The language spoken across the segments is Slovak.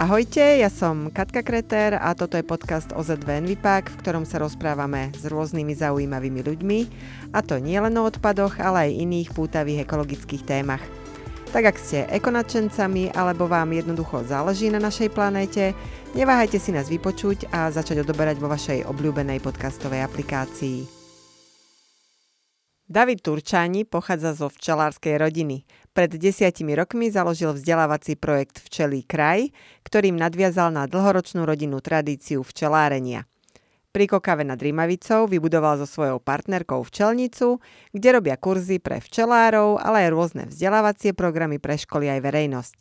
Ahojte, ja som Katka Kreter a toto je podcast OZV Envipak, v ktorom sa rozprávame s rôznymi zaujímavými ľuďmi, a to nie len o odpadoch, ale aj iných pútavých ekologických témach. Tak ak ste ekonačencami alebo vám jednoducho záleží na našej planéte, neváhajte si nás vypočuť a začať odoberať vo vašej obľúbenej podcastovej aplikácii. David Turčáni pochádza zo včelárskej rodiny. Pred desiatimi rokmi založil vzdelávací projekt Včelý kraj, ktorým nadviazal na dlhoročnú rodinnú tradíciu včelárenia. Pri Kokave nad Rímavicou vybudoval so svojou partnerkou včelnicu, kde robia kurzy pre včelárov, ale aj rôzne vzdelávacie programy pre školy aj verejnosť.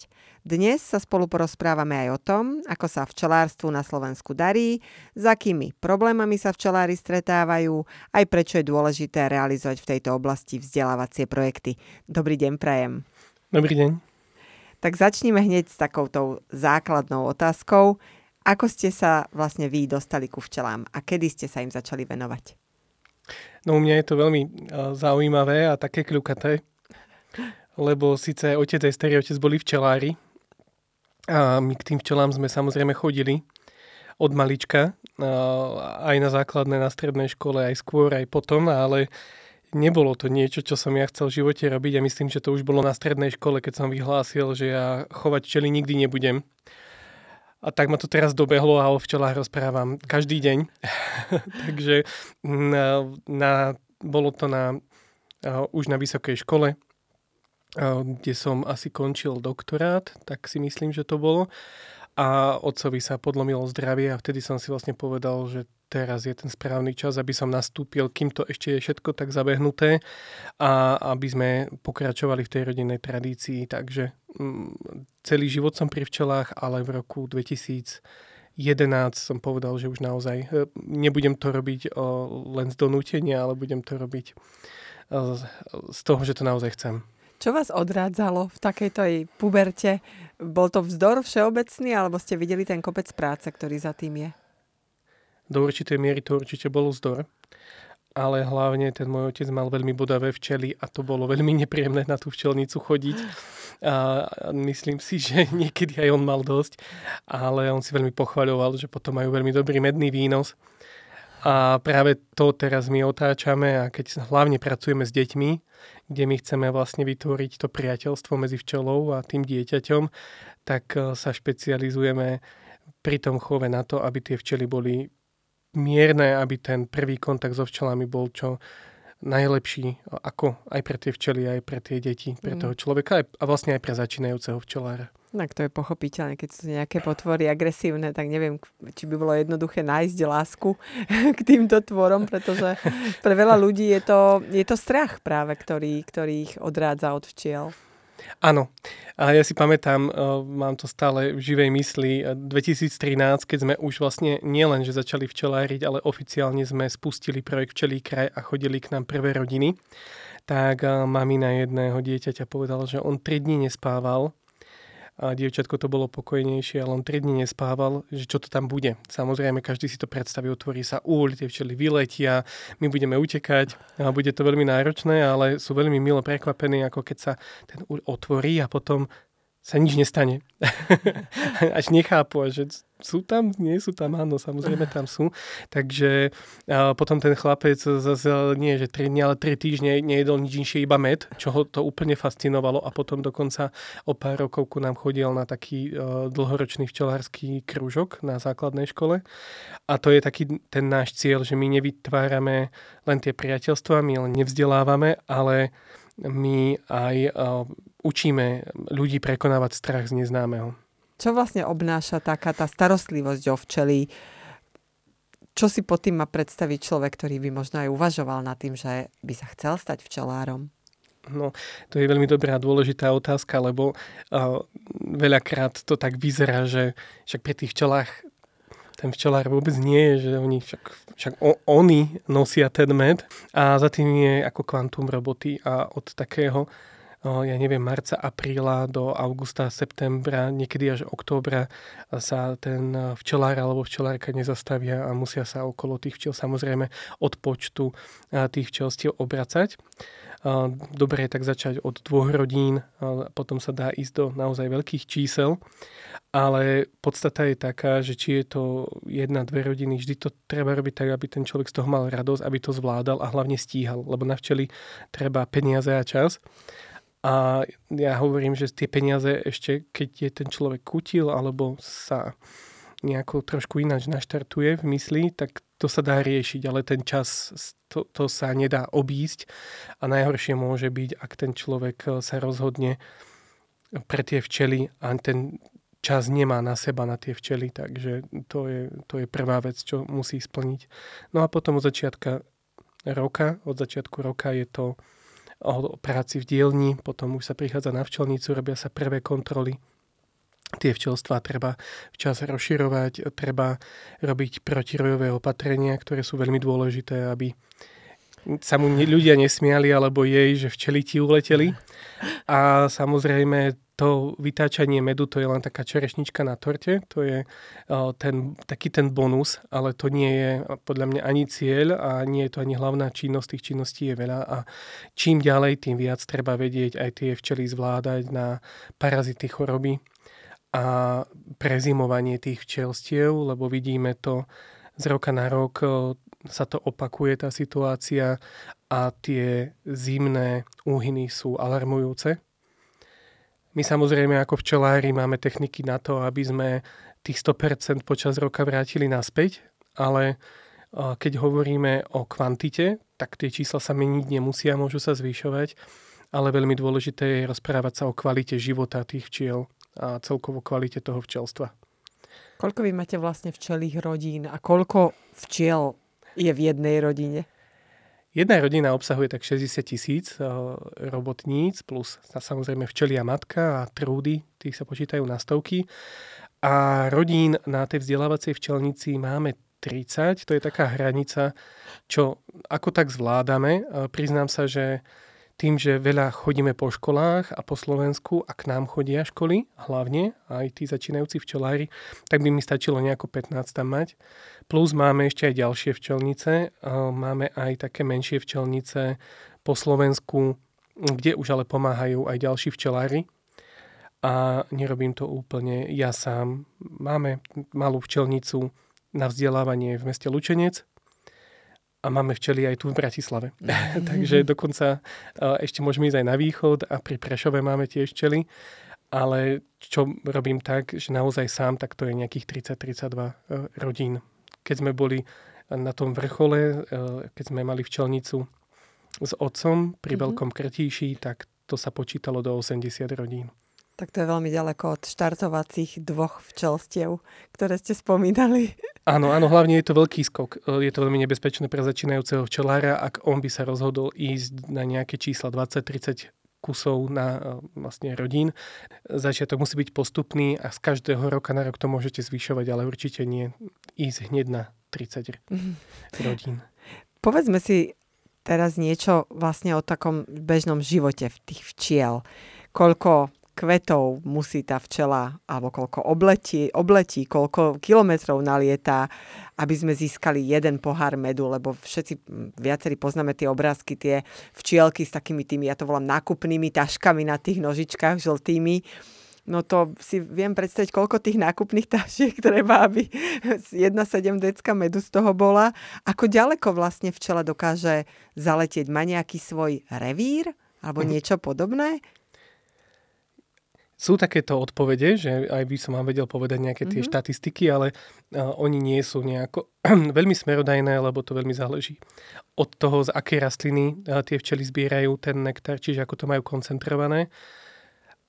Dnes sa spolu porozprávame aj o tom, ako sa včelárstvu na Slovensku darí, s akými problémami sa včelári stretávajú, aj prečo je dôležité realizovať v tejto oblasti vzdelávacie projekty. Dobrý deň, Prajem. Dobrý deň. Tak začníme hneď s takouto základnou otázkou. Ako ste sa vlastne vy dostali ku včelám a kedy ste sa im začali venovať? No u mňa je to veľmi zaujímavé a také kľukaté, lebo síce otec aj starý otec boli včelári, a my k tým včelám sme samozrejme chodili od malička, aj na základnej, na strednej škole, aj skôr, aj potom, ale nebolo to niečo, čo som ja chcel v živote robiť a myslím, že to už bolo na strednej škole, keď som vyhlásil, že ja chovať včely nikdy nebudem. A tak ma to teraz dobehlo a o včelách rozprávam každý deň. Takže na, na, bolo to na, už na vysokej škole, kde som asi končil doktorát, tak si myslím, že to bolo. A otcovi sa podlomilo zdravie a vtedy som si vlastne povedal, že teraz je ten správny čas, aby som nastúpil, kým to ešte je všetko tak zabehnuté a aby sme pokračovali v tej rodinnej tradícii. Takže mm, celý život som pri včelách, ale v roku 2011 som povedal, že už naozaj e, nebudem to robiť len z donútenia, ale budem to robiť e, z toho, že to naozaj chcem. Čo vás odrádzalo v takejto puberte? Bol to vzdor všeobecný, alebo ste videli ten kopec práce, ktorý za tým je? Do určitej miery to určite bol vzdor. Ale hlavne ten môj otec mal veľmi bodavé včely a to bolo veľmi nepríjemné na tú včelnicu chodiť. A myslím si, že niekedy aj on mal dosť, ale on si veľmi pochvaľoval, že potom majú veľmi dobrý medný výnos. A práve to teraz my otáčame a keď hlavne pracujeme s deťmi, kde my chceme vlastne vytvoriť to priateľstvo medzi včelou a tým dieťaťom, tak e, sa špecializujeme pri tom chove na to, aby tie včely boli mierne, aby ten prvý kontakt so včelami bol čo najlepší, ako aj pre tie včely, aj pre tie deti, pre mm. toho človeka a vlastne aj pre začínajúceho včelára. Tak to je pochopiteľné, keď sú nejaké potvory agresívne, tak neviem, či by bolo jednoduché nájsť lásku k týmto tvorom, pretože pre veľa ľudí je to, je to strach práve, ktorý, ktorý ich odrádza od včiel. Áno. A ja si pamätám, mám to stále v živej mysli, 2013, keď sme už vlastne nielen, že začali včeláriť, ale oficiálne sme spustili projekt Včelý kraj a chodili k nám prvé rodiny, tak mamina jedného dieťaťa povedala, že on 3 dní nespával a dievčatko to bolo pokojnejšie, ale on 3 dní nespával, že čo to tam bude. Samozrejme, každý si to predstaví, otvorí sa úľ, tie včely vyletia, my budeme utekať a bude to veľmi náročné, ale sú veľmi milo prekvapení, ako keď sa ten úľ otvorí a potom sa nič nestane. Až nechápu, že sú tam, nie sú tam, áno, samozrejme tam sú. Takže a potom ten chlapec zase nie, že 3 dní, ale 3 týždne nejedol nič inšie, iba med, čo ho to úplne fascinovalo a potom dokonca o pár rokov ku nám chodil na taký uh, dlhoročný včelársky krúžok na základnej škole. A to je taký ten náš cieľ, že my nevytvárame len tie priateľstva, my len nevzdelávame, ale my aj uh, učíme ľudí prekonávať strach z neznámeho. Čo vlastne obnáša taká tá starostlivosť o včely? Čo si pod tým má predstaviť človek, ktorý by možno aj uvažoval nad tým, že by sa chcel stať včelárom? No, to je veľmi dobrá a dôležitá otázka, lebo uh, veľakrát to tak vyzerá, že však pri tých včelách ten včelár vôbec nie je, že oni však, však o, oni nosia ten med a za tým je ako kvantum roboty a od takého ja neviem, marca, apríla do augusta, septembra, niekedy až októbra sa ten včelár alebo včelárka nezastavia a musia sa okolo tých včiel samozrejme od počtu tých včelstiev obracať. Dobre je tak začať od dvoch rodín, potom sa dá ísť do naozaj veľkých čísel, ale podstata je taká, že či je to jedna, dve rodiny, vždy to treba robiť tak, aby ten človek z toho mal radosť, aby to zvládal a hlavne stíhal, lebo na včeli treba peniaze a čas. A ja hovorím, že tie peniaze ešte, keď je ten človek kutil alebo sa nejako trošku ináč naštartuje v mysli, tak to sa dá riešiť, ale ten čas, to, to sa nedá obísť a najhoršie môže byť, ak ten človek eh, sa rozhodne pre tie včely a ten čas nemá na seba na tie včely, takže to je, to je prvá vec, čo musí splniť. No a potom od začiatka roka, od začiatku roka je to o práci v dielni, potom už sa prichádza na včelnicu, robia sa prvé kontroly. Tie včelstva treba včas rozširovať, treba robiť protirojové opatrenia, ktoré sú veľmi dôležité, aby sa mu ľudia nesmiali, alebo jej, že včeli ti uleteli. A samozrejme to vytáčanie medu to je len taká čerešnička na torte, to je ten, taký ten bonus, ale to nie je podľa mňa ani cieľ a nie je to ani hlavná činnosť, tých činností je veľa a čím ďalej, tým viac treba vedieť aj tie včely zvládať na parazity choroby a prezimovanie tých včelstiev, lebo vidíme to z roka na rok sa to opakuje tá situácia a tie zimné úhyny sú alarmujúce my samozrejme ako včelári máme techniky na to, aby sme tých 100% počas roka vrátili naspäť, ale keď hovoríme o kvantite, tak tie čísla sa meniť nemusia, môžu sa zvyšovať, ale veľmi dôležité je rozprávať sa o kvalite života tých včiel a celkovo kvalite toho včelstva. Koľko vy máte vlastne včelých rodín a koľko včiel je v jednej rodine? Jedna rodina obsahuje tak 60 tisíc eh, robotníc, plus samozrejme včelia matka a trúdy, tých sa počítajú na stovky. A rodín na tej vzdelávacej včelnici máme 30, to je taká hranica, čo ako tak zvládame. Priznám sa, že tým, že veľa chodíme po školách a po Slovensku a k nám chodia školy, hlavne aj tí začínajúci včelári, tak by mi stačilo nejako 15 tam mať. Plus máme ešte aj ďalšie včelnice. Máme aj také menšie včelnice po Slovensku, kde už ale pomáhajú aj ďalší včelári. A nerobím to úplne ja sám. Máme malú včelnicu na vzdelávanie v meste Lučenec, a máme včely aj tu v Bratislave. Takže dokonca ešte môžeme ísť aj na východ a pri Prešove máme tiež včely. Ale čo robím tak, že naozaj sám, tak to je nejakých 30-32 e, rodín. Keď sme boli na tom vrchole, e, keď sme mali včelnicu s otcom pri mm-hmm. Veľkom Krtíši, tak to sa počítalo do 80 rodín. Tak to je veľmi ďaleko od štartovacích dvoch včelstiev, ktoré ste spomínali. Áno, áno, hlavne je to veľký skok. E, je to veľmi nebezpečné pre začínajúceho včelára, ak on by sa rozhodol ísť na nejaké čísla 20-30 kusov na e, vlastne rodín. Začiatok musí byť postupný a z každého roka na rok to môžete zvyšovať, ale určite nie ísť hneď na 30 mhm. rodín. Povedzme si teraz niečo vlastne o takom bežnom živote v tých včiel. Koľko kvetov musí tá včela, alebo koľko obletí, obletí, koľko kilometrov nalietá, aby sme získali jeden pohár medu, lebo všetci viacerí poznáme tie obrázky, tie včielky s takými tými, ja to volám nákupnými taškami na tých nožičkách žltými. No to si viem predstaviť, koľko tých nákupných tašiek treba, aby jedna sedem decka medu z toho bola. Ako ďaleko vlastne včela dokáže zaletieť? Má nejaký svoj revír? Alebo mhm. niečo podobné? Sú takéto odpovede, že aj by som vám vedel povedať nejaké tie mm-hmm. štatistiky, ale uh, oni nie sú nejako veľmi smerodajné, lebo to veľmi záleží od toho, z akej rastliny uh, tie včely zbierajú ten nektar, čiže ako to majú koncentrované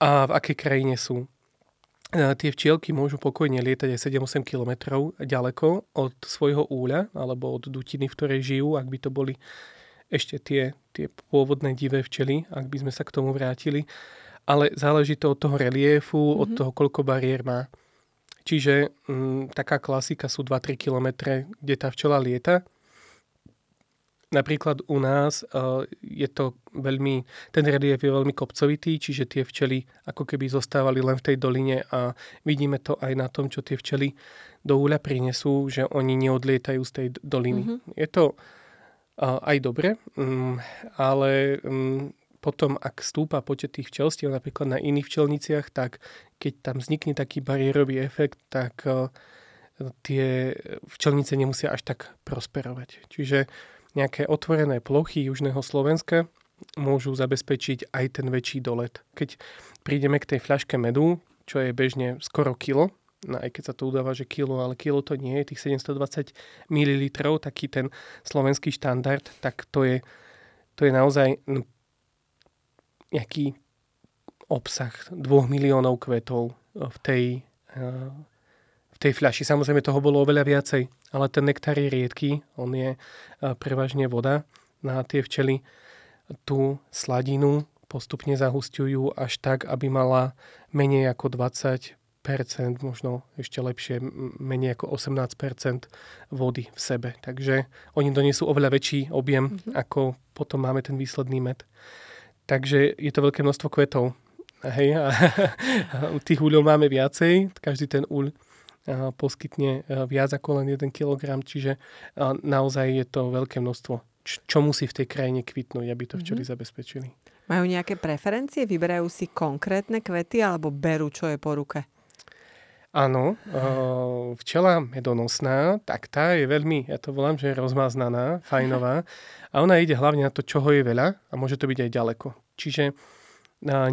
a v akej krajine sú. Uh, tie včielky môžu pokojne lietať aj 7-8 kilometrov ďaleko od svojho úľa alebo od dutiny, v ktorej žijú, ak by to boli ešte tie, tie pôvodné divé včely, ak by sme sa k tomu vrátili ale záleží to od toho reliefu, mm-hmm. od mhm. toho, koľko bariér má. Čiže m, mm, taká klasika sú 2-3 km, kde tá včela lieta. Napríklad u nás uh, je to veľmi, ten relief je veľmi kopcovitý, čiže tie včely ako keby zostávali len v tej doline a vidíme to aj na tom, čo tie včely do úľa prinesú, že oni neodlietajú z tej doliny. Mm-hmm. Je to uh, aj dobre, um, ale um, potom, ak stúpa počet tých včelstiev napríklad na iných včelniciach, tak keď tam vznikne taký bariérový efekt, tak uh, tie včelnice nemusia až tak prosperovať. Čiže nejaké otvorené plochy južného Slovenska môžu zabezpečiť aj ten väčší dolet. Keď prídeme k tej fľaške medu, čo je bežne skoro kilo, no aj keď sa to udáva, že kilo, ale kilo to nie je, tých 720 ml, taký ten slovenský štandard, tak to je, to je naozaj no, nejaký obsah dvoch miliónov kvetov v tej, eh, v tej fľaši. Samozrejme toho bolo oveľa viacej ale ten nektár je riedky, on je e, prevažne voda. Na tie včely tú sladinu postupne zahustujú až tak, aby mala menej ako 20% možno ešte lepšie, menej ako 18% vody v sebe. Takže oni donesú oveľa väčší objem, mm-hmm. ako potom máme ten výsledný med. Takže je to veľké množstvo kvetov. Hej, a, tých úľov máme viacej, každý ten úľ poskytne viac ako len 1 kg, čiže naozaj je to veľké množstvo, čo musí v tej krajine kvitnúť, aby to včely mm-hmm. zabezpečili. Majú nejaké preferencie? Vyberajú si konkrétne kvety alebo berú, čo je po ruke? Áno, včela medonosná, tak tá je veľmi, ja to volám, že je rozmaznaná, fajnová a ona ide hlavne na to, čoho je veľa a môže to byť aj ďaleko. Čiže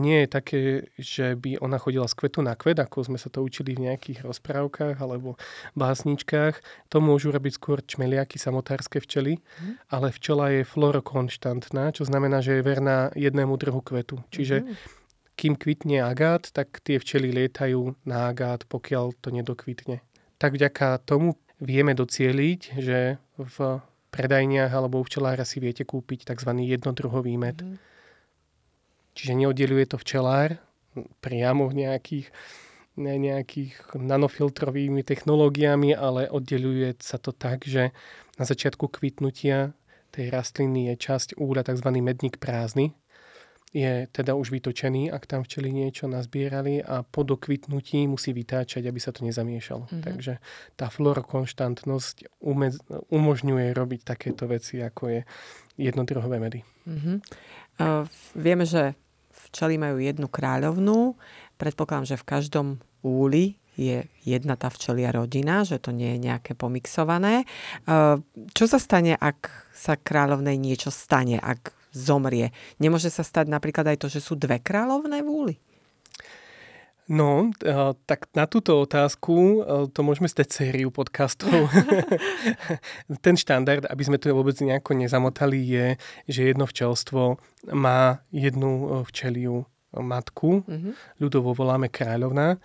nie je také, že by ona chodila z kvetu na kvet, ako sme sa to učili v nejakých rozprávkach alebo básničkách. To môžu robiť skôr čmeliaky, samotárske včely, mm. ale včela je florokonštantná, čo znamená, že je verná jednému druhu kvetu. Čiže mm. Kým kvitne agát, tak tie včely lietajú na agát, pokiaľ to nedokvitne. Tak vďaka tomu vieme docieliť, že v predajniach alebo u včelára si viete kúpiť tzv. jednodruhový med. Mm Čiže neoddeluje to včelár priamo nejakých, ne, nejakých nanofiltrovými technológiami, ale oddeluje sa to tak, že na začiatku kvitnutia tej rastliny je časť úľa, tzv. medník prázdny, je teda už vytočený, ak tam včeli niečo nazbierali a po dokvitnutí musí vytáčať, aby sa to nezamiešalo. Mm-hmm. Takže tá fluorokonštantnosť umez, umožňuje robiť takéto veci, ako je jednodruhové medy. Mm-hmm. Uh, vieme, že včely majú jednu kráľovnú. Predpokladám, že v každom úli je jedna tá včelia rodina, že to nie je nejaké pomixované. Čo sa stane, ak sa kráľovnej niečo stane, ak zomrie? Nemôže sa stať napríklad aj to, že sú dve kráľovné v úli? No, tak na túto otázku to môžeme stať sériu podcastov. Ten štandard, aby sme to vôbec nejako nezamotali, je, že jedno včelstvo má jednu včeliu matku, mm-hmm. ľudovo voláme kráľovná,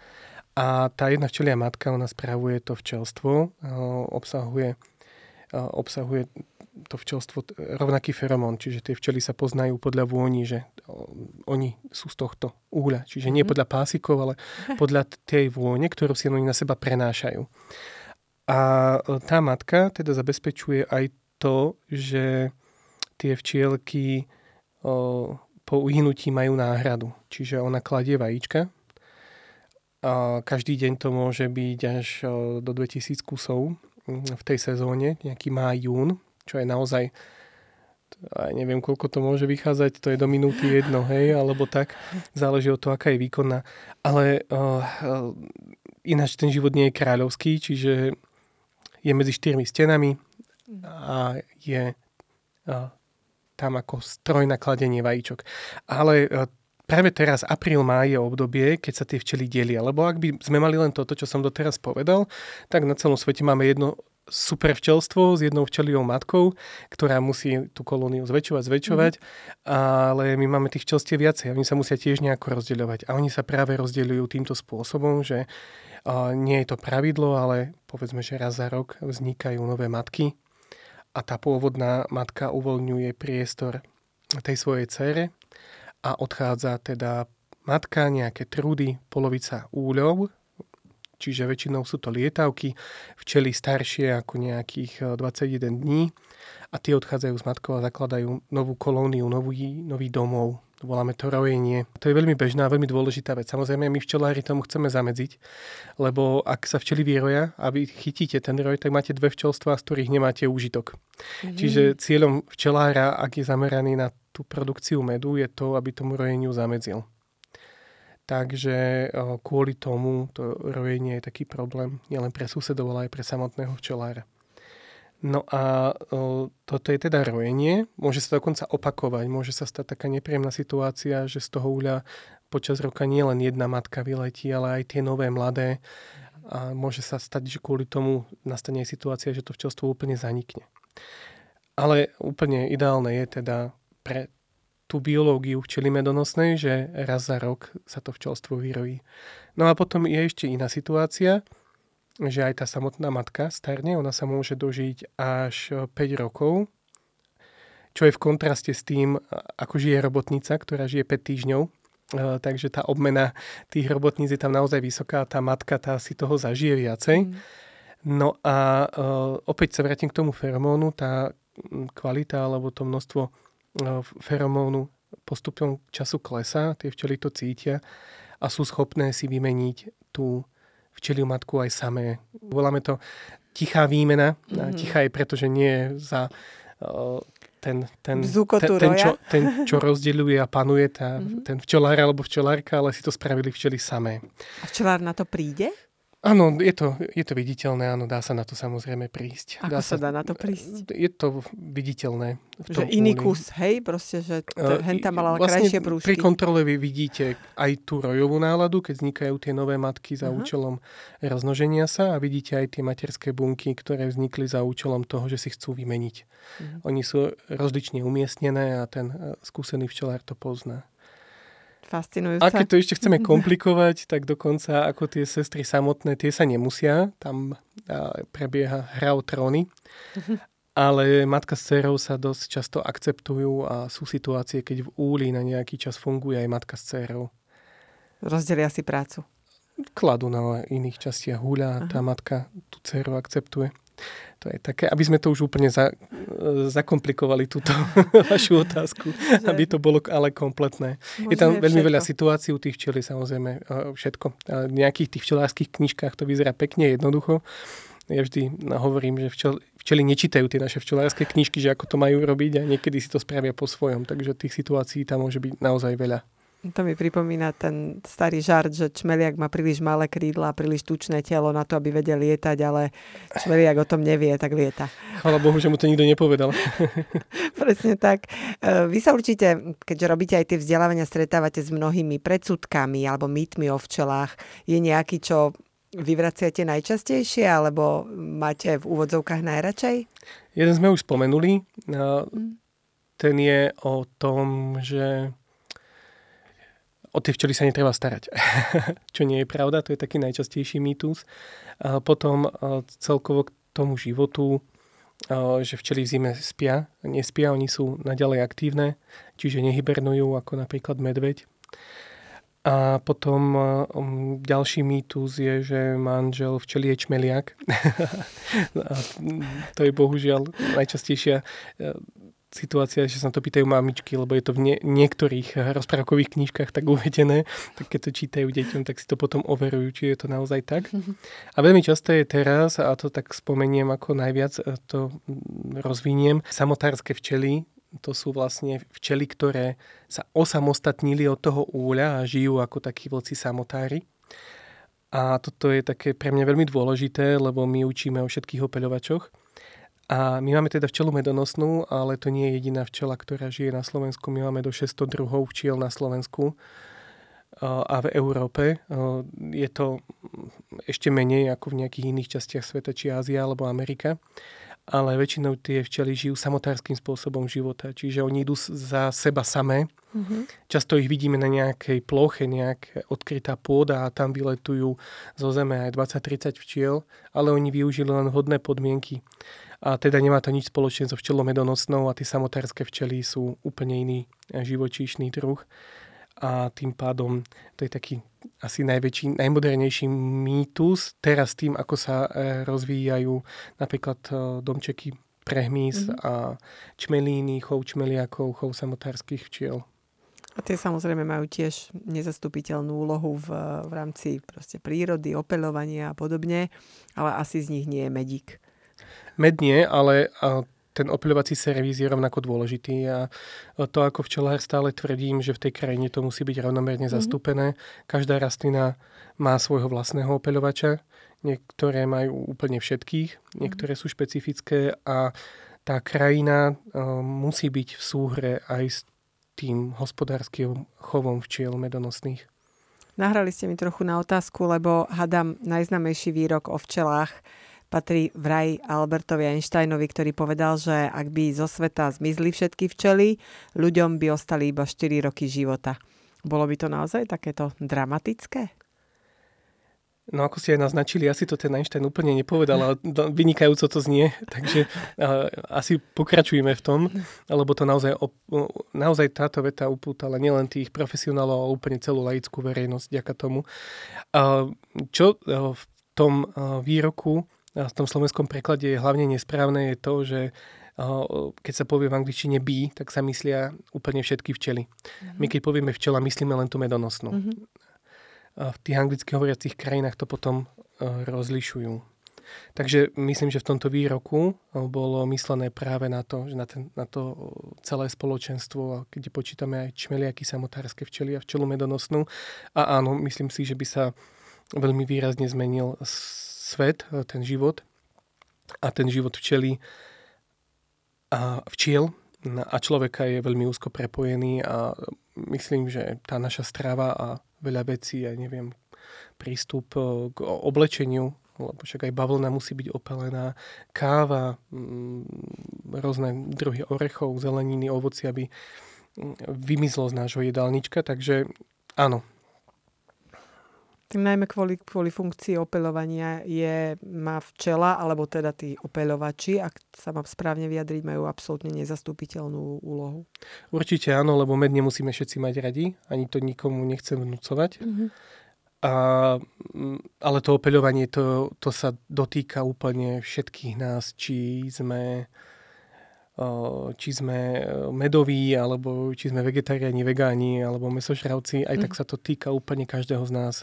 a tá jedna včelia matka, ona spravuje to včelstvo, obsahuje, obsahuje to včelstvo rovnaký feromón, čiže tie včely sa poznajú podľa vôni, že oni sú z tohto úhľa. Čiže nie mhm. podľa pásikov, ale podľa tej vône, ktorú si oni na seba prenášajú. A e, tá matka teda zabezpečuje aj to, že tie včielky o, po uhynutí majú náhradu. Čiže ona kladie vajíčka. A každý deň to môže byť až do 2000 kusov v tej sezóne, nejaký má jún, čo je naozaj aj neviem, koľko to môže vychádzať, to je do minúty jedno, hej, alebo tak. Záleží od toho, aká je výkonná. Ale uh, ináč ten život nie je kráľovský, čiže je medzi štyrmi stenami a je uh, tam ako stroj na kladenie vajíčok. Ale uh, práve teraz, apríl, máj je obdobie, keď sa tie včely delia. Lebo ak by sme mali len toto, čo som doteraz povedal, tak na celom svete máme jedno super včelstvo s jednou včeliou matkou, ktorá musí tú kolóniu zväčšovať, zväčšovať, mm. ale my máme tých včelstiev viacej a oni sa musia tiež nejako rozdeľovať. A oni sa práve rozdeľujú týmto spôsobom, že uh, nie je to pravidlo, ale povedzme, že raz za rok vznikajú nové matky a tá pôvodná matka uvoľňuje priestor tej svojej cére a odchádza teda matka, nejaké trudy, polovica úľov, čiže väčšinou sú to lietavky, včely staršie ako nejakých 21 eh, dní a tie odchádzajú z matkov a zakladajú novú kolóniu, nový, nový domov. Voláme to rojenie. To je veľmi bežná, veľmi dôležitá vec. Samozrejme, my včelári tomu chceme zamedziť, lebo ak sa včeli vyroja a vy chytíte ten roj, tak máte dve včelstva, z ktorých nemáte úžitok. Mm-hmm. Čiže cieľom včelára, ak je zameraný na tú produkciu medu, je to, aby tomu rojeniu zamedzil. Takže kvôli tomu to rojenie je taký problém nielen pre susedov, ale aj pre samotného včelára. No a toto je teda rojenie. Môže sa dokonca opakovať. Môže sa stať taká nepríjemná situácia, že z toho úľa počas roka nie len jedna matka vyletí, ale aj tie nové mladé. A môže sa stať, že kvôli tomu nastane situácia, že to včelstvo úplne zanikne. Ale úplne ideálne je teda pre tú biológiu včely medonosnej, že raz za rok sa to včelstvo vyrojí. No a potom je ešte iná situácia, že aj tá samotná matka starne, ona sa môže dožiť až 5 rokov, čo je v kontraste s tým, ako žije robotnica, ktorá žije 5 týždňov. Takže tá obmena tých robotníc je tam naozaj vysoká, tá matka tá si toho zažije viacej. Mm. No a opäť sa vrátim k tomu feromónu, tá kvalita alebo to množstvo feromónu postupom času klesá, tie včely to cítia a sú schopné si vymeniť tú včeliu matku aj samé. Voláme to tichá výmena. Mm-hmm. Tichá je preto, že nie je za ten, ten, ten, ten, čo, ten, čo rozdeľuje a panuje tá, mm-hmm. ten včelár alebo včelárka, ale si to spravili včely samé. A včelár na to príde? Áno, je to, je to viditeľné, áno, dá sa na to samozrejme prísť. Ako dá sa, sa dá na to prísť? Je to viditeľné. V že iný úli. kus, hej, proste, že uh, henta mala vlastne krajšie brúšky. Pri kontrole vy vidíte aj tú rojovú náladu, keď vznikajú tie nové matky za uh-huh. účelom roznoženia sa a vidíte aj tie materské bunky, ktoré vznikli za účelom toho, že si chcú vymeniť. Uh-huh. Oni sú rozlične umiestnené a ten e, skúsený včelár to pozná. Fascinujúce. A keď to ešte chceme komplikovať, tak dokonca ako tie sestry samotné, tie sa nemusia. Tam prebieha hra o tróny. Ale matka s dcerou sa dosť často akceptujú a sú situácie, keď v úli na nejaký čas funguje aj matka s dcerou. Rozdelia si prácu. Kladú na iných častiach húľa a tá matka tú dceru akceptuje. To je také, aby sme to už úplne za, zakomplikovali túto vašu otázku, že... aby to bolo ale kompletné. Možno je tam veľmi veľa situácií u tých včelí, samozrejme, všetko. A v nejakých tých včelárských knižkách to vyzerá pekne, jednoducho. Ja vždy hovorím, že včel, včely nečítajú tie naše včelárske knižky, že ako to majú robiť a niekedy si to spravia po svojom. Takže tých situácií tam môže byť naozaj veľa. To mi pripomína ten starý žart, že čmeliak má príliš malé krídla, príliš tučné telo na to, aby vedel lietať, ale čmeliak o tom nevie, tak lieta. Chvala Bohu, že mu to nikto nepovedal. Presne tak. E, vy sa určite, keďže robíte aj tie vzdelávania, stretávate s mnohými predsudkami alebo mýtmi o včelách. Je nejaký, čo vyvraciate najčastejšie alebo máte v úvodzovkách najradšej? Jeden sme už spomenuli. Mm. Ten je o tom, že o tie včely sa netreba starať. Čo nie je pravda, to je taký najčastejší mýtus. Potom celkovo k tomu životu, že včely v zime spia, nespia, oni sú naďalej aktívne, čiže nehybernujú ako napríklad medveď. A potom um, ďalší mýtus je, že manžel včeli je čmeliak. to je bohužiaľ najčastejšia situácia, že sa to pýtajú mamičky, lebo je to v nie, niektorých rozprávkových knižkách tak uvedené, tak keď to čítajú deťom, tak si to potom overujú, či je to naozaj tak. A veľmi často je teraz, a to tak spomeniem ako najviac, e, to rozviniem, samotárske včely, to sú vlastne včely, ktoré sa osamostatnili od toho úľa a žijú ako takí vlci samotári. A toto je také pre mňa veľmi dôležité, lebo my učíme o všetkých opeľovačoch a my máme teda včelu medonosnú, ale to nie je jediná včela, ktorá žije na Slovensku. My máme do 600 druhov včiel na Slovensku a v Európe. Je to ešte menej ako v nejakých iných častiach sveta, či Ázia alebo Amerika. Ale väčšinou tie včely žijú samotárským spôsobom života. Čiže oni idú za seba samé. Mm-hmm. Často ich vidíme na nejakej ploche, nejak odkrytá pôda a tam vyletujú zo zeme aj 20-30 včiel, ale oni využili len vhodné podmienky a teda nemá to nič spoločné so včelou medonosnou a tie samotárske včely sú úplne iný e, živočíšny druh a tým pádom to je taký asi najväčší, najmodernejší mýtus teraz tým, ako sa e, rozvíjajú napríklad e, domčeky prehmys mm-hmm. a čmelíny, chov čmeliakov, chov samotárskych včiel. A tie samozrejme majú tiež nezastupiteľnú úlohu v, v rámci proste prírody, opelovania a podobne, ale asi z nich nie je medík. Med nie, ale ten opeľovací servis je rovnako dôležitý a to ako včelár stále tvrdím, že v tej krajine to musí byť rovnomerne mm-hmm. zastúpené. Každá rastlina má svojho vlastného opeľovača, niektoré majú úplne všetkých, niektoré sú špecifické a tá krajina musí byť v súhre aj s tým hospodárskym chovom včiel medonosných. Nahrali ste mi trochu na otázku, lebo hadám najznamejší výrok o včelách patrí vraj Albertovi Einsteinovi, ktorý povedal, že ak by zo sveta zmizli všetky včely, ľuďom by ostali iba 4 roky života. Bolo by to naozaj takéto dramatické? No ako ste aj naznačili, asi to ten Einstein úplne nepovedal, ale vynikajúco to znie, takže uh, asi pokračujeme v tom, lebo to naozaj, op, naozaj táto veta upútala nielen tých profesionálov, ale úplne celú laickú verejnosť ďaká tomu. Uh, čo uh, v tom uh, výroku, v tom slovenskom preklade je hlavne nesprávne, je to, že keď sa povie v angličtine bee, tak sa myslia úplne všetky včely. Mm-hmm. My keď povieme včela, myslíme len tú medonosnú. Mm-hmm v tých anglicky hovoriacich krajinách to potom e, rozlišujú. Takže myslím, že v tomto výroku e, bolo myslené práve na to, že na, ten, na to celé spoločenstvo, keď počítame aj čmeliaky, samotárske včely a včelu medonosnú. A áno, myslím si, že by sa veľmi výrazne zmenil svet, e, ten život. A ten život včely a včiel. A človeka je veľmi úzko prepojený a myslím, že tá naša strava a veľa vecí, ja neviem, prístup eh, k oblečeniu, lebo však aj bavlna musí byť opelená, káva, mm, rôzne druhy orechov, zeleniny, ovoci, aby mm, vymizlo z nášho jedálnička, takže áno, najmä kvôli, kvôli funkcii opeľovania je, má včela, alebo teda tí opeľovači, ak sa mám správne vyjadriť, majú absolútne nezastupiteľnú úlohu. Určite áno, lebo med nemusíme všetci mať radi, ani to nikomu nechcem vnúcovať. Mm-hmm. A, mm, ale to opeľovanie, to, to sa dotýka úplne všetkých nás, či sme či sme medoví, alebo či sme vegetariáni, vegáni, alebo mesožravci, aj tak sa to týka úplne každého z nás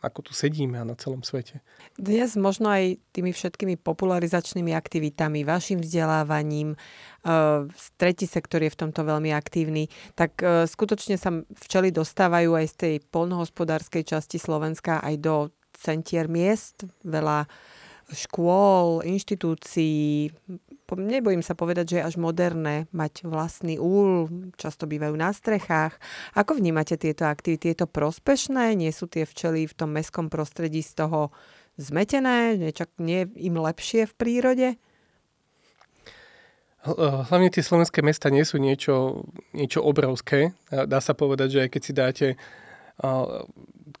ako tu sedíme a na celom svete. Dnes možno aj tými všetkými popularizačnými aktivitami, vašim vzdelávaním, uh, tretí sektor je v tomto veľmi aktívny, tak uh, skutočne sa včely dostávajú aj z tej polnohospodárskej časti Slovenska aj do centier miest, veľa škôl, inštitúcií, nebojím sa povedať, že je až moderné mať vlastný úl, často bývajú na strechách. Ako vnímate tieto aktivity? Je to prospešné? Nie sú tie včely v tom mestskom prostredí z toho zmetené? Niečak, nie je im lepšie v prírode? Hlavne tie slovenské mesta nie sú niečo, niečo obrovské. Dá sa povedať, že aj keď si dáte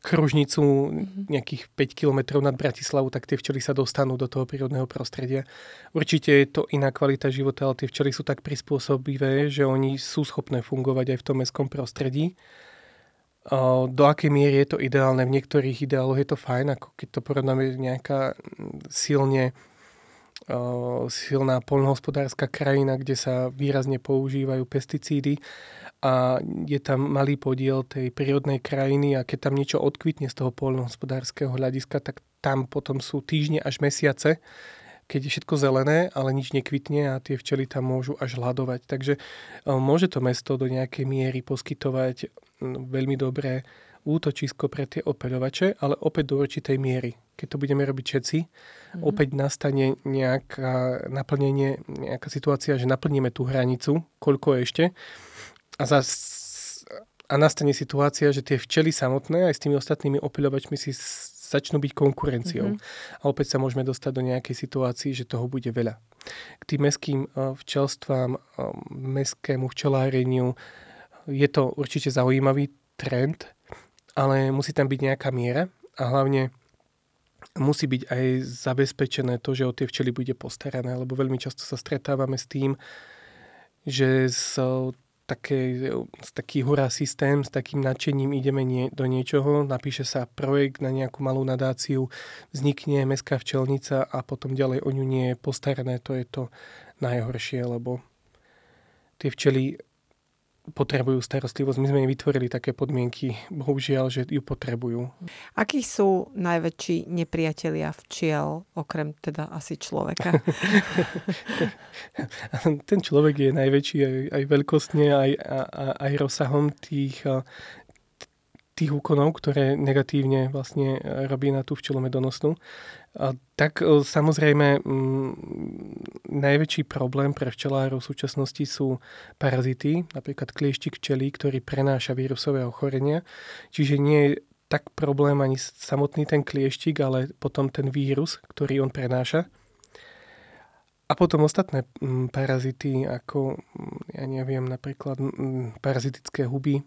kružnicu mhm. nejakých 5 km nad Bratislavu, tak tie včely sa dostanú do toho prírodného prostredia. Určite je to iná kvalita života, ale tie včely sú tak prispôsobivé, že oni sú schopné fungovať aj v tom mestskom prostredí. Do akej miery je to ideálne? V niektorých ideáloch je to fajn, ako keď to porovnáme nejaká silne silná polnohospodárska krajina, kde sa výrazne používajú pesticídy a je tam malý podiel tej prírodnej krajiny a keď tam niečo odkvitne z toho poľnohospodárskeho hľadiska, tak tam potom sú týždne až mesiace, keď je všetko zelené, ale nič nekvitne a tie včely tam môžu až hľadovať. Takže môže to mesto do nejakej miery poskytovať veľmi dobré útočisko pre tie opeľovače, ale opäť do určitej miery. Keď to budeme robiť všetci, mm-hmm. opäť nastane nejaká naplnenie, nejaká situácia, že naplníme tú hranicu, koľko ešte, a, zas, a nastane situácia, že tie včely samotné aj s tými ostatnými opilovačmi si začnú byť konkurenciou. Mm-hmm. A opäť sa môžeme dostať do nejakej situácii, že toho bude veľa. K tým meským uh, včelstvám, uh, meskému včeláreniu je to určite zaujímavý trend, ale musí tam byť nejaká miera a hlavne musí byť aj zabezpečené to, že o tie včely bude postarané, lebo veľmi často sa stretávame s tým, že z také, taký hurá systém, s takým nadšením ideme nie, do niečoho, napíše sa projekt na nejakú malú nadáciu, vznikne mestská včelnica a potom ďalej o ňu nie je postarané. To je to najhoršie, lebo tie včely potrebujú starostlivosť. My sme im vytvorili také podmienky, bohužiaľ, že ju potrebujú. Akí sú najväčší nepriatelia včiel, okrem teda asi človeka? Ten človek je najväčší aj, aj veľkostne, aj, aj, aj rozsahom tých, tých úkonov, ktoré negatívne vlastne e, robí na tú včelomedonosnú. A tak e, samozrejme m, najväčší problém pre včelárov v súčasnosti sú parazity, napríklad klieštik včelí, ktorý prenáša vírusové ochorenia. Čiže nie je tak problém ani samotný ten klieštik, ale potom ten vírus, ktorý on prenáša. A potom ostatné m, parazity, ako, ja neviem, napríklad parazitické huby,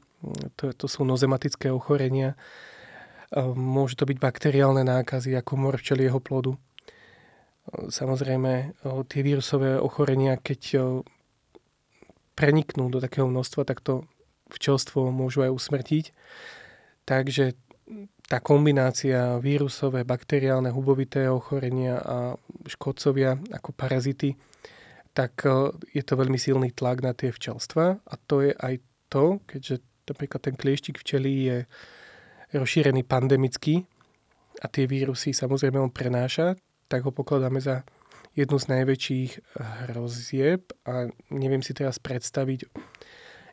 to, to sú nozematické ochorenia. Môžu to byť bakteriálne nákazy, ako mor včelieho plodu. Samozrejme, tie vírusové ochorenia, keď preniknú do takého množstva, tak to včelstvo môžu aj usmrtiť. Takže tá kombinácia vírusové, bakteriálne, hubovité ochorenia a škodcovia ako parazity, tak je to veľmi silný tlak na tie včelstva a to je aj to, keďže napríklad ten klieštik včelí je rozšírený pandemicky a tie vírusy samozrejme on prenáša, tak ho pokladáme za jednu z najväčších hrozieb a neviem si teraz predstaviť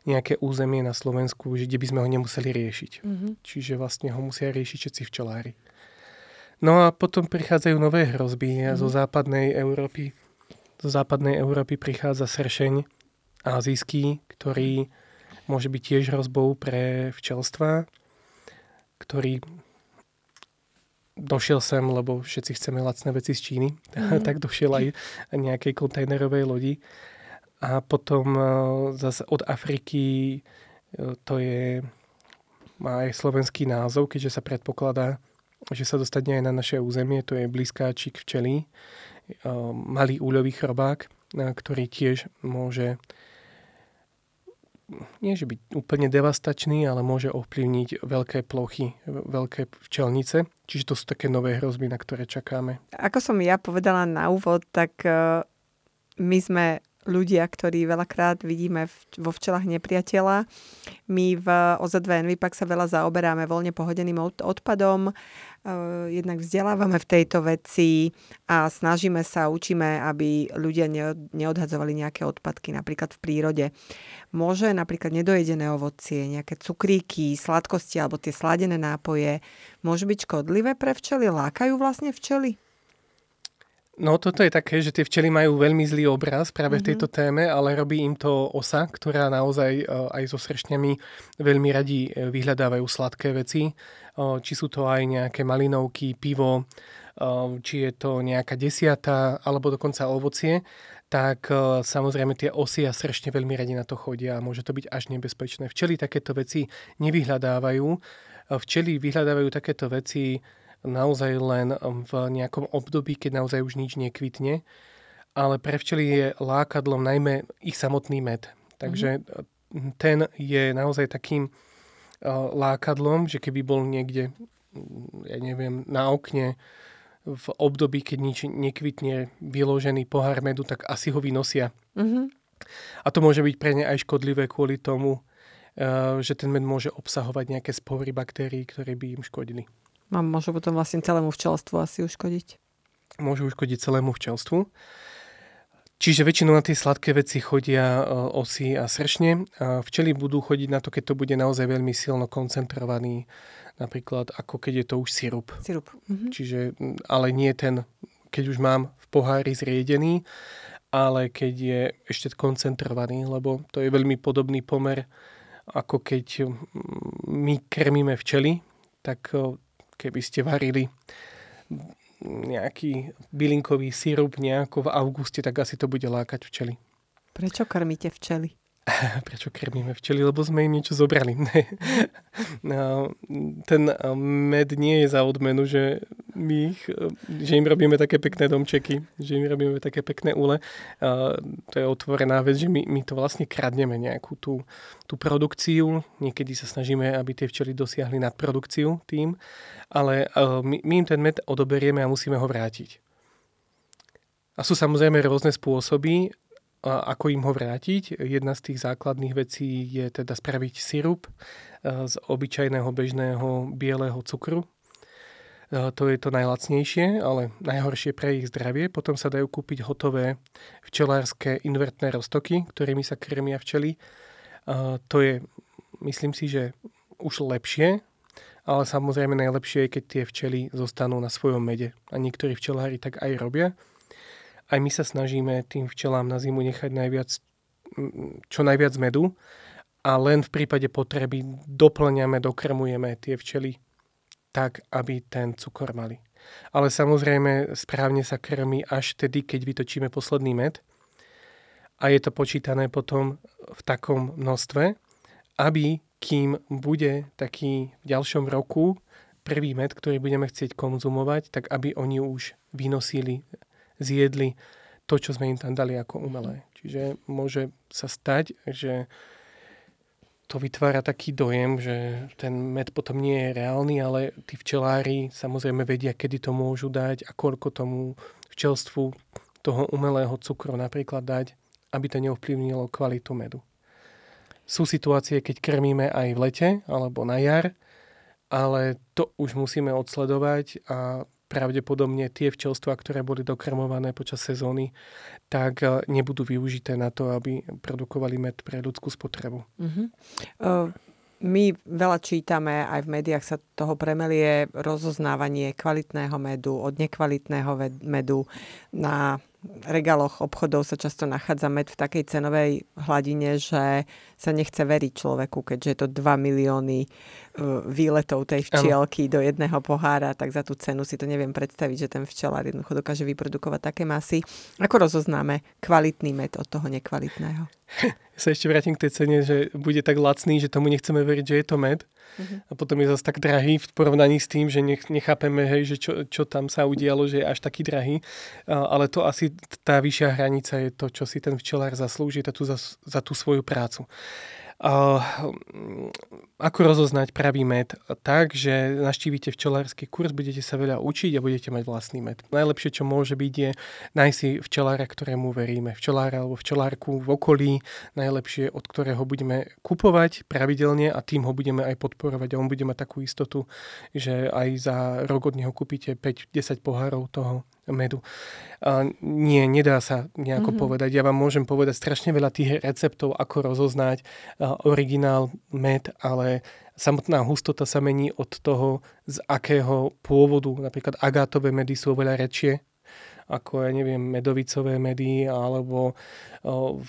nejaké územie na Slovensku, kde by sme ho nemuseli riešiť. Mm-hmm. Čiže vlastne ho musia riešiť všetci včelári. No a potom prichádzajú nové hrozby mm-hmm. zo západnej Európy. Zo západnej Európy prichádza sršeň azijský, ktorý môže byť tiež hrozbou pre včelstva, ktorý došiel sem, lebo všetci chceme lacné veci z Číny, mm. tak došiel aj nejakej kontajnerovej lodi. A potom e, zase od Afriky e, to je, má aj slovenský názov, keďže sa predpokladá, že sa dostane aj na naše územie, to je blízkáčik včelí, e, malý úľový chrobák, ktorý tiež môže nie že byť úplne devastačný, ale môže ovplyvniť veľké plochy, veľké včelnice. Čiže to sú také nové hrozby, na ktoré čakáme. Ako som ja povedala na úvod, tak e, my sme ľudia, ktorí veľakrát vidíme vo včelách nepriateľa. My v OZ2 Envipak sa veľa zaoberáme voľne pohodeným odpadom, e, jednak vzdelávame v tejto veci a snažíme sa, učíme, aby ľudia neodhadzovali nejaké odpadky napríklad v prírode. Môže napríklad nedojedené ovocie, nejaké cukríky, sladkosti alebo tie sladené nápoje, môžu byť škodlivé pre včely? Lákajú vlastne včely? No toto je také, že tie včely majú veľmi zlý obraz práve mm-hmm. v tejto téme, ale robí im to osa, ktorá naozaj e, aj so sršňami veľmi radi e, vyhľadávajú sladké veci. E, či sú to aj nejaké malinovky, pivo, či je to nejaká desiata, alebo dokonca ovocie, tak samozrejme tie osy a sršne veľmi radi na to chodia a môže to byť až nebezpečné. Včely takéto veci nevyhľadávajú. Včely vyhľadávajú takéto veci naozaj len um, v nejakom období, keď naozaj už nič nekvitne. Ale pre včely je lákadlom najmä ich samotný med. Takže mm-hmm. ten je naozaj takým uh, lákadlom, že keby bol niekde, mm, ja neviem, na okne v období, keď nič nekvitne, vyložený pohár medu, tak asi ho vynosia. Mm-hmm. A to môže byť pre ne aj škodlivé kvôli tomu, uh, že ten med môže obsahovať nejaké spory baktérií, ktoré by im škodili. A môžu potom vlastne celému včelstvu asi uškodiť. Môžu uškodiť celému včelstvu. Čiže väčšinou na tie sladké veci chodia e, osy a sršne. A včely budú chodiť na to, keď to bude naozaj veľmi silno koncentrovaný, napríklad ako keď je to už sirup. Sirup. Mhm. Čiže, ale nie ten, keď už mám v pohári zriedený, ale keď je ešte koncentrovaný, lebo to je veľmi podobný pomer, ako keď my krmíme včely, tak e, keby ste varili nejaký bylinkový sirup nejako v auguste, tak asi to bude lákať včely. Prečo krmíte včely? Prečo krmíme včely? Lebo sme im niečo zobrali. no, ten med nie je za odmenu, že, my ich, že im robíme také pekné domčeky, že im robíme také pekné úle. To je otvorená vec, že my, my to vlastne kradneme nejakú tú, tú produkciu. Niekedy sa snažíme, aby tie včely dosiahli nadprodukciu tým, ale my, my im ten med odoberieme a musíme ho vrátiť. A sú samozrejme rôzne spôsoby, ako im ho vrátiť. Jedna z tých základných vecí je teda spraviť sirup z obyčajného bežného bieleho cukru. To je to najlacnejšie, ale najhoršie pre ich zdravie. Potom sa dajú kúpiť hotové včelárske invertné roztoky, ktorými sa krmia včely. To je, myslím si, že už lepšie, ale samozrejme najlepšie je, keď tie včely zostanú na svojom mede. A niektorí včelári tak aj robia aj my sa snažíme tým včelám na zimu nechať najviac, čo najviac medu a len v prípade potreby doplňame, dokrmujeme tie včely tak, aby ten cukor mali. Ale samozrejme správne sa krmí až tedy, keď vytočíme posledný med a je to počítané potom v takom množstve, aby kým bude taký v ďalšom roku prvý med, ktorý budeme chcieť konzumovať, tak aby oni už vynosili zjedli to, čo sme im tam dali ako umelé. Čiže môže sa stať, že to vytvára taký dojem, že ten med potom nie je reálny, ale tí včelári samozrejme vedia, kedy to môžu dať a koľko tomu včelstvu toho umelého cukru napríklad dať, aby to neovplyvnilo kvalitu medu. Sú situácie, keď krmíme aj v lete alebo na jar, ale to už musíme odsledovať a pravdepodobne tie včelstva, ktoré boli dokrmované počas sezóny, tak eh, nebudú využité na to, aby produkovali med pre ľudskú spotrebu. Uh-huh. Uh, my veľa čítame, aj v médiách sa toho premelie rozoznávanie kvalitného medu od nekvalitného medu. Na regáloch obchodov sa často nachádza med v takej cenovej hladine, že sa nechce veriť človeku, keďže je to 2 milióny e, výletov tej včielky do jedného pohára, tak za tú cenu si to neviem predstaviť, že ten včelár jednoducho dokáže vyprodukovať také masy. Ako rozoznáme kvalitný med od toho nekvalitného? Ja sa ešte vrátim k tej cene, že bude tak lacný, že tomu nechceme veriť, že je to med. Uh-huh. A potom je zase tak drahý v porovnaní s tým, že nech, nechápeme, hej, že čo, čo tam sa udialo, že je až taký drahý. Ale to asi tá vyššia hranica je to, čo si ten včelár zaslúži za tú, za, za tú svoju prácu. Uh, ako rozoznať pravý med? Tak, že naštívite včelársky kurz, budete sa veľa učiť a budete mať vlastný med. Najlepšie, čo môže byť, je nájsť si včelára, ktorému veríme. Včelára alebo včelárku v okolí, najlepšie, od ktorého budeme kupovať pravidelne a tým ho budeme aj podporovať a on bude mať takú istotu, že aj za rok od neho kúpite 5-10 pohárov toho medu. A nie, nedá sa nejako mm-hmm. povedať. Ja vám môžem povedať strašne veľa tých receptov, ako rozoznať originál med, ale samotná hustota sa mení od toho, z akého pôvodu. Napríklad agátové medy sú oveľa rečie, ako ja neviem, medovicové medy, alebo o,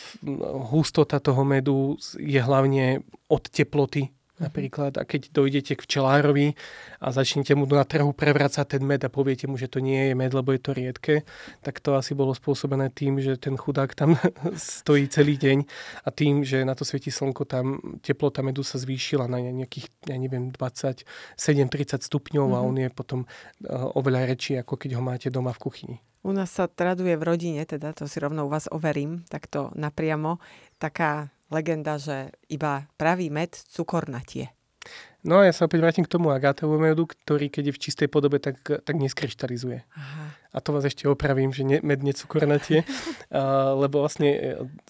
hustota toho medu je hlavne od teploty napríklad. A keď dojdete k včelárovi a začnete mu na trhu prevracať ten med a poviete mu, že to nie je med, lebo je to riedke, tak to asi bolo spôsobené tým, že ten chudák tam stojí celý deň a tým, že na to svieti slnko, tam teplota medu sa zvýšila na nejakých, ja neviem, 27-30 stupňov mm-hmm. a mhm. on je potom uh, oveľa rečí, ako keď ho máte doma v kuchyni. U nás sa traduje v rodine, teda to si rovno u vás overím, takto napriamo, taká legenda, že iba pravý med cukornatie. No a ja sa opäť vrátim k tomu agátovu medu, ktorý keď je v čistej podobe, tak, tak neskryštalizuje. Aha. A to vás ešte opravím, že ne, med necukornatie, lebo vlastne e,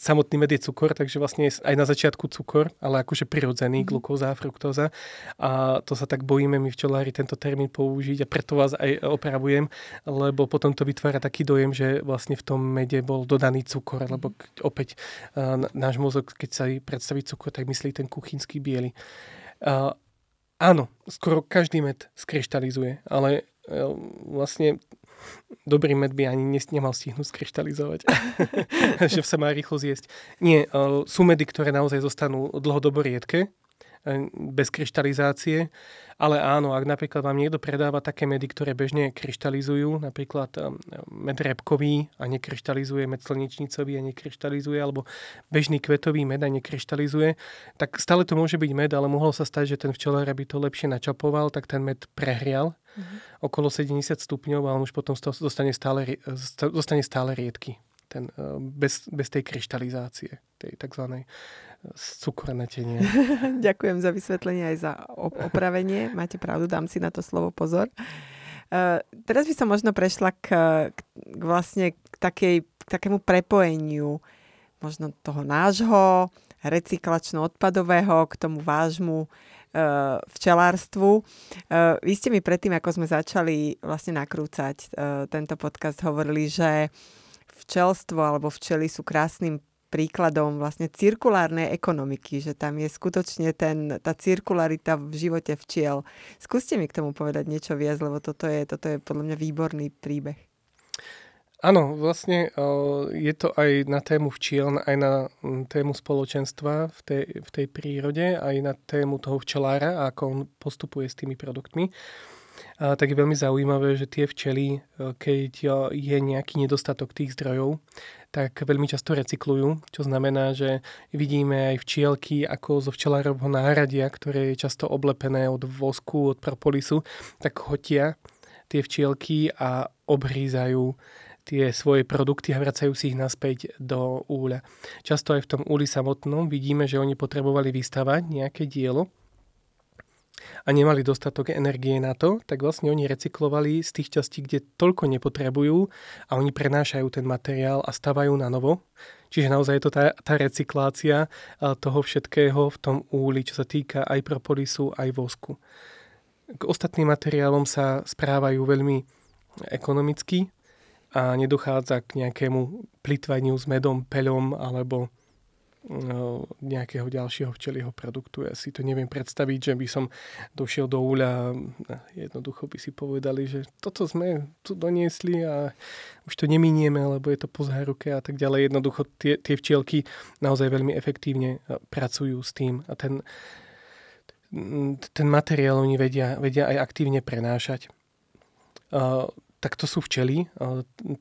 samotný med je cukor, takže vlastne je aj na začiatku cukor, ale akože prirodzený, mm. glukóza a fruktóza. A to sa tak bojíme my včelári tento termín použiť a preto vás aj opravujem, lebo potom to vytvára taký dojem, že vlastne v tom mede bol dodaný cukor, lebo mhm. opäť náš mozog, keď sa predstaví cukor, tak myslí ten kuchynský biely. Uh, áno, skoro každý med skryštalizuje, ale uh, vlastne dobrý med by ani nemal stihnúť skryštalizovať, že sa má rýchlo zjesť. Nie, uh, sú medy, ktoré naozaj zostanú dlhodobo riedke, bez kryštalizácie. Ale áno, ak napríklad vám niekto predáva také medy, ktoré bežne kryštalizujú, napríklad um, med repkový a nekryštalizuje, med slnečnicový a nekryštalizuje, alebo bežný kvetový med a nekryštalizuje, tak stále to môže byť med, ale mohlo sa stať, že ten včelár, aby to lepšie načapoval, tak ten med prehrial mm-hmm. okolo 70 stupňov a on už potom zostane stále, zostane stále riedky ten, uh, bez, bez tej kryštalizácie, tej takzvanej cukronatenie. Ďakujem za vysvetlenie aj za opravenie. Máte pravdu, dám si na to slovo pozor. Uh, teraz by som možno prešla k, k vlastne k, takej, k takému prepojeniu možno toho nášho, recyklačno-odpadového k tomu vášmu uh, včelárstvu. Uh, vy ste mi predtým, ako sme začali vlastne nakrúcať uh, tento podcast, hovorili, že včelstvo alebo včely sú krásnym príkladom vlastne cirkulárnej ekonomiky, že tam je skutočne ten, tá cirkularita v živote včiel. Skúste mi k tomu povedať niečo viac, lebo toto je, toto je podľa mňa výborný príbeh. Áno, vlastne je to aj na tému včiel, aj na tému spoločenstva v tej, v tej prírode, aj na tému toho včelára, ako on postupuje s tými produktmi. A tak je veľmi zaujímavé, že tie včely, keď je nejaký nedostatok tých zdrojov, tak veľmi často recyklujú, čo znamená, že vidíme aj včielky, ako zo včelárovho náradia, ktoré je často oblepené od vosku, od propolisu, tak chotia tie včielky a obrízajú tie svoje produkty a vracajú si ich naspäť do úľa. Často aj v tom úli samotnom vidíme, že oni potrebovali vystavať nejaké dielo a nemali dostatok energie na to, tak vlastne oni recyklovali z tých častí, kde toľko nepotrebujú a oni prenášajú ten materiál a stavajú na novo. Čiže naozaj je to tá, tá recyklácia toho všetkého v tom úli, čo sa týka aj propolisu, aj vosku. K ostatným materiálom sa správajú veľmi ekonomicky, a nedochádza k nejakému plitvaniu s medom, peľom alebo nejakého ďalšieho včelieho produktu. Ja si to neviem predstaviť, že by som došiel do úľa a jednoducho by si povedali, že toto sme tu doniesli a už to neminieme, lebo je to po záruke a tak ďalej. Jednoducho tie, tie včielky naozaj veľmi efektívne pracujú s tým a ten, ten materiál oni vedia, vedia aj aktívne prenášať tak to sú včely.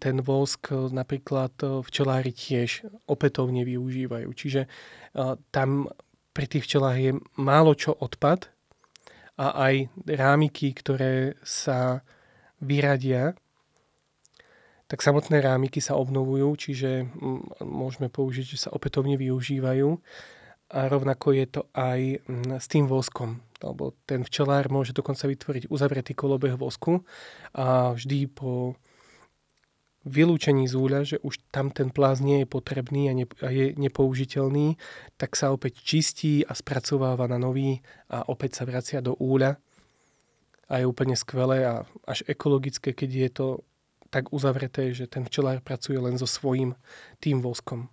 Ten vosk napríklad včelári tiež opätovne využívajú. Čiže tam pri tých včelách je málo čo odpad a aj rámiky, ktoré sa vyradia, tak samotné rámiky sa obnovujú, čiže môžeme použiť, že sa opätovne využívajú. A rovnako je to aj s tým voskom alebo ten včelár môže dokonca vytvoriť uzavretý kolobeh vosku a vždy po vylúčení z úľa, že už tam ten plás nie je potrebný a, ne, a je nepoužiteľný, tak sa opäť čistí a spracováva na nový a opäť sa vracia do úľa a je úplne skvelé a až ekologické, keď je to tak uzavreté, že ten včelár pracuje len so svojím tým voskom.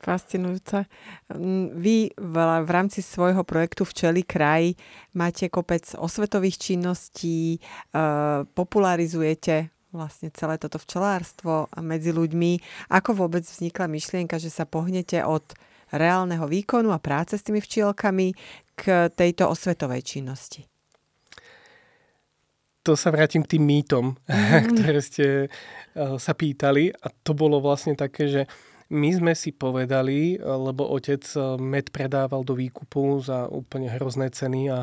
Fascinujúce. Mm, vy v, rámci svojho projektu Včely kraj máte kopec osvetových činností, e, popularizujete vlastne celé toto včelárstvo medzi ľuďmi. Ako vôbec vznikla myšlienka, že sa pohnete od reálneho výkonu a práce s tými včielkami k tejto osvetovej činnosti? To sa vrátim k tým mýtom, mm. ktoré ste uh, sa pýtali. A to bolo vlastne také, že uh, my sme si povedali, lebo otec eh, med predával do výkupu za úplne hrozné ceny a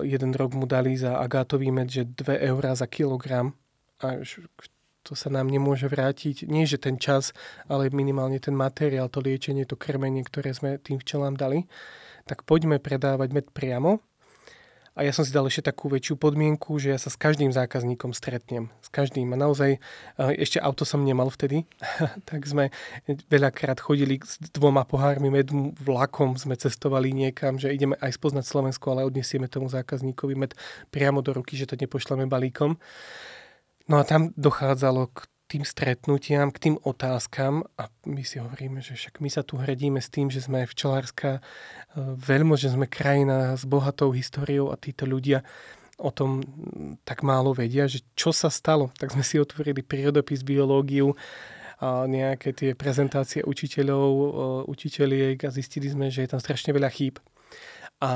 jeden rok mu dali za agátový med, že 2 eurá za kilogram. A to sa nám nemôže vrátiť. Nie, že ten čas, ale minimálne ten materiál, to liečenie, to krmenie, ktoré sme tým včelám dali. Tak poďme predávať med priamo a ja som si dal ešte takú väčšiu podmienku, že ja sa s každým zákazníkom stretnem. S každým. A naozaj, ešte auto som nemal vtedy, tak sme veľakrát chodili s dvoma pohármi medu vlakom, sme cestovali niekam, že ideme aj spoznať Slovensko, ale odniesieme tomu zákazníkovi med priamo do ruky, že to nepošleme balíkom. No a tam dochádzalo k tým stretnutiam, k tým otázkam a my si hovoríme, že však my sa tu hredíme s tým, že sme včelárska e, veľmo, že sme krajina s bohatou históriou a títo ľudia o tom tak málo vedia, že čo sa stalo. Tak sme si otvorili prírodopis, biológiu, a nejaké tie prezentácie učiteľov, e, učiteľiek a zistili sme, že je tam strašne veľa chýb a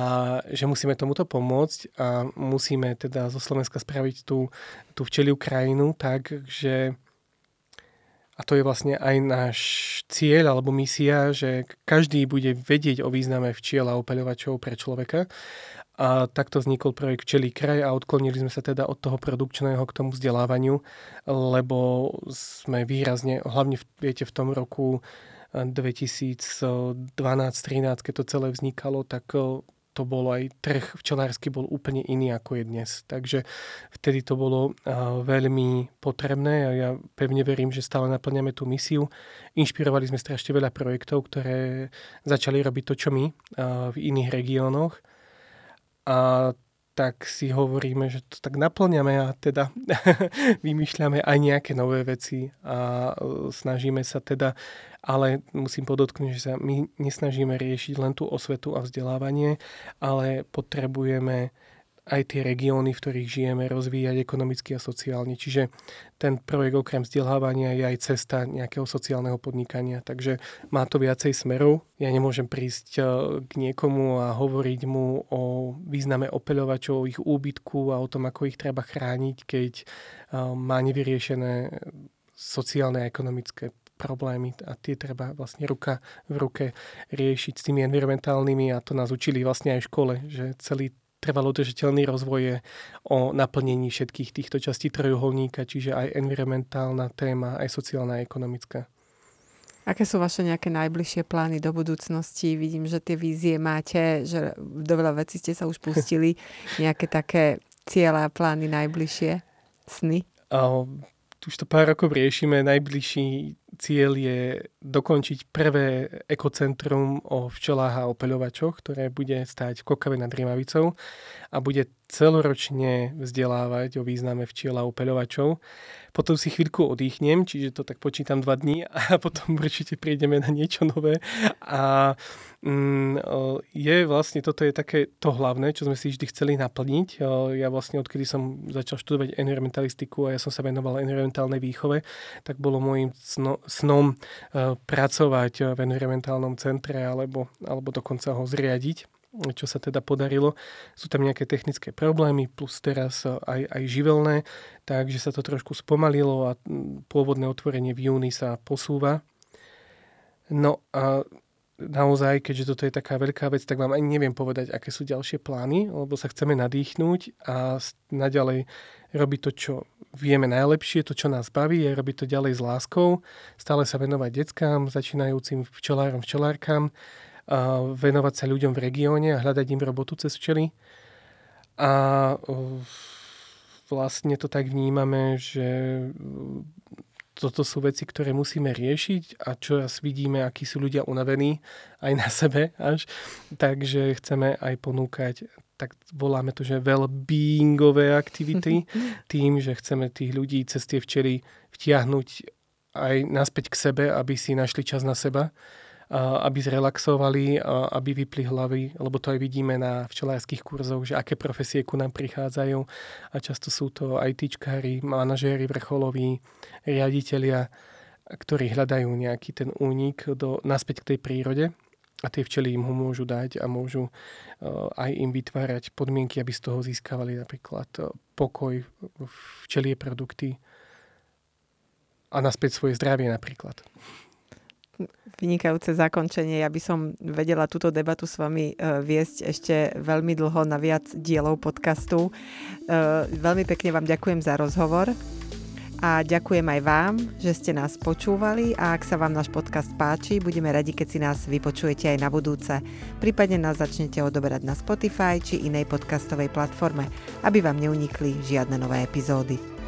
že musíme tomuto pomôcť a musíme teda zo Slovenska spraviť tú, tú včeliu krajinu tak, že a to je vlastne aj náš cieľ alebo misia, že každý bude vedieť o význame včiel a opeľovačov pre človeka. A takto vznikol projekt Včelí kraj a odklonili sme sa teda od toho produkčného k tomu vzdelávaniu, lebo sme výrazne, hlavne viete v tom roku 2012-2013, keď to celé vznikalo, tak to bolo aj trh včelársky bol úplne iný ako je dnes. Takže vtedy to bolo veľmi potrebné a ja pevne verím, že stále naplňame tú misiu. Inšpirovali sme strašne veľa projektov, ktoré začali robiť to, čo my v iných regiónoch. A tak si hovoríme, že to tak naplňame a teda vymýšľame aj nejaké nové veci a e, snažíme sa teda, ale musím podotknúť, že sa my nesnažíme riešiť len tú osvetu a vzdelávanie, ale potrebujeme aj tie regióny, v ktorých žijeme, rozvíjať ekonomicky a sociálne. Čiže ten projekt okrem vzdelávania je aj cesta nejakého sociálneho podnikania. Takže má to viacej smerov. Ja nemôžem prísť e, k niekomu a hovoriť mu o význame opeľovačov, o ich úbytku a o tom, ako ich treba chrániť, keď e, má nevyriešené sociálne a ekonomické problémy a tie treba vlastne ruka v ruke riešiť s tými environmentálnymi a to nás učili vlastne aj v škole, že celý trvalo udržiteľný rozvoj je o naplnení všetkých týchto častí trojuholníka, čiže aj environmentálna téma, aj sociálna a ekonomická. Aké sú vaše nejaké najbližšie plány do budúcnosti? Vidím, že tie vízie máte, že do veľa vecí ste sa už pustili. nejaké také cieľa a plány najbližšie? Sny? Uh, už to pár rokov riešime. Najbližší cieľ je dokončiť prvé ekocentrum o včelách a opeľovačoch, ktoré bude stáť v Kokave nad Rimavicou a bude celoročne vzdelávať o význame včiel a opeľovačov. Potom si chvíľku oddychnem, čiže to tak počítam dva dní a potom určite prídeme na niečo nové. A mm, je vlastne, toto je také to hlavné, čo sme si vždy chceli naplniť. Ja vlastne odkedy som začal študovať environmentalistiku a ja som sa venoval environmentálnej výchove, tak bolo môjim snom pracovať v environmentálnom centre alebo, alebo dokonca ho zriadiť čo sa teda podarilo. Sú tam nejaké technické problémy, plus teraz aj, aj živelné, takže sa to trošku spomalilo a pôvodné otvorenie v júni sa posúva. No a naozaj, keďže toto je taká veľká vec, tak vám ani neviem povedať, aké sú ďalšie plány, lebo sa chceme nadýchnuť a naďalej robiť to, čo vieme najlepšie, to, čo nás baví, je robiť to ďalej s láskou, stále sa venovať deckám, začínajúcim včelárom, včelárkam venovať sa ľuďom v regióne a hľadať im robotu cez včely. A vlastne to tak vnímame, že toto sú veci, ktoré musíme riešiť a čo raz vidíme, akí sú ľudia unavení aj na sebe až. Takže chceme aj ponúkať tak voláme to, že well-beingové aktivity, tým, že chceme tých ľudí cez tie včely vtiahnuť aj naspäť k sebe, aby si našli čas na seba aby zrelaxovali, aby vypli hlavy, lebo to aj vidíme na včelárských kurzoch, že aké profesie ku nám prichádzajú. A často sú to ITčkári, manažéri, vrcholoví, riaditeľia, ktorí hľadajú nejaký ten únik do, naspäť k tej prírode a tie včely im ho môžu dať a môžu aj im vytvárať podmienky, aby z toho získavali napríklad pokoj, včelie produkty a naspäť svoje zdravie napríklad vynikajúce zakončenie. Ja by som vedela túto debatu s vami e, viesť ešte veľmi dlho na viac dielov podcastu. E, veľmi pekne vám ďakujem za rozhovor a ďakujem aj vám, že ste nás počúvali a ak sa vám náš podcast páči, budeme radi, keď si nás vypočujete aj na budúce. Prípadne nás začnete odoberať na Spotify či inej podcastovej platforme, aby vám neunikli žiadne nové epizódy.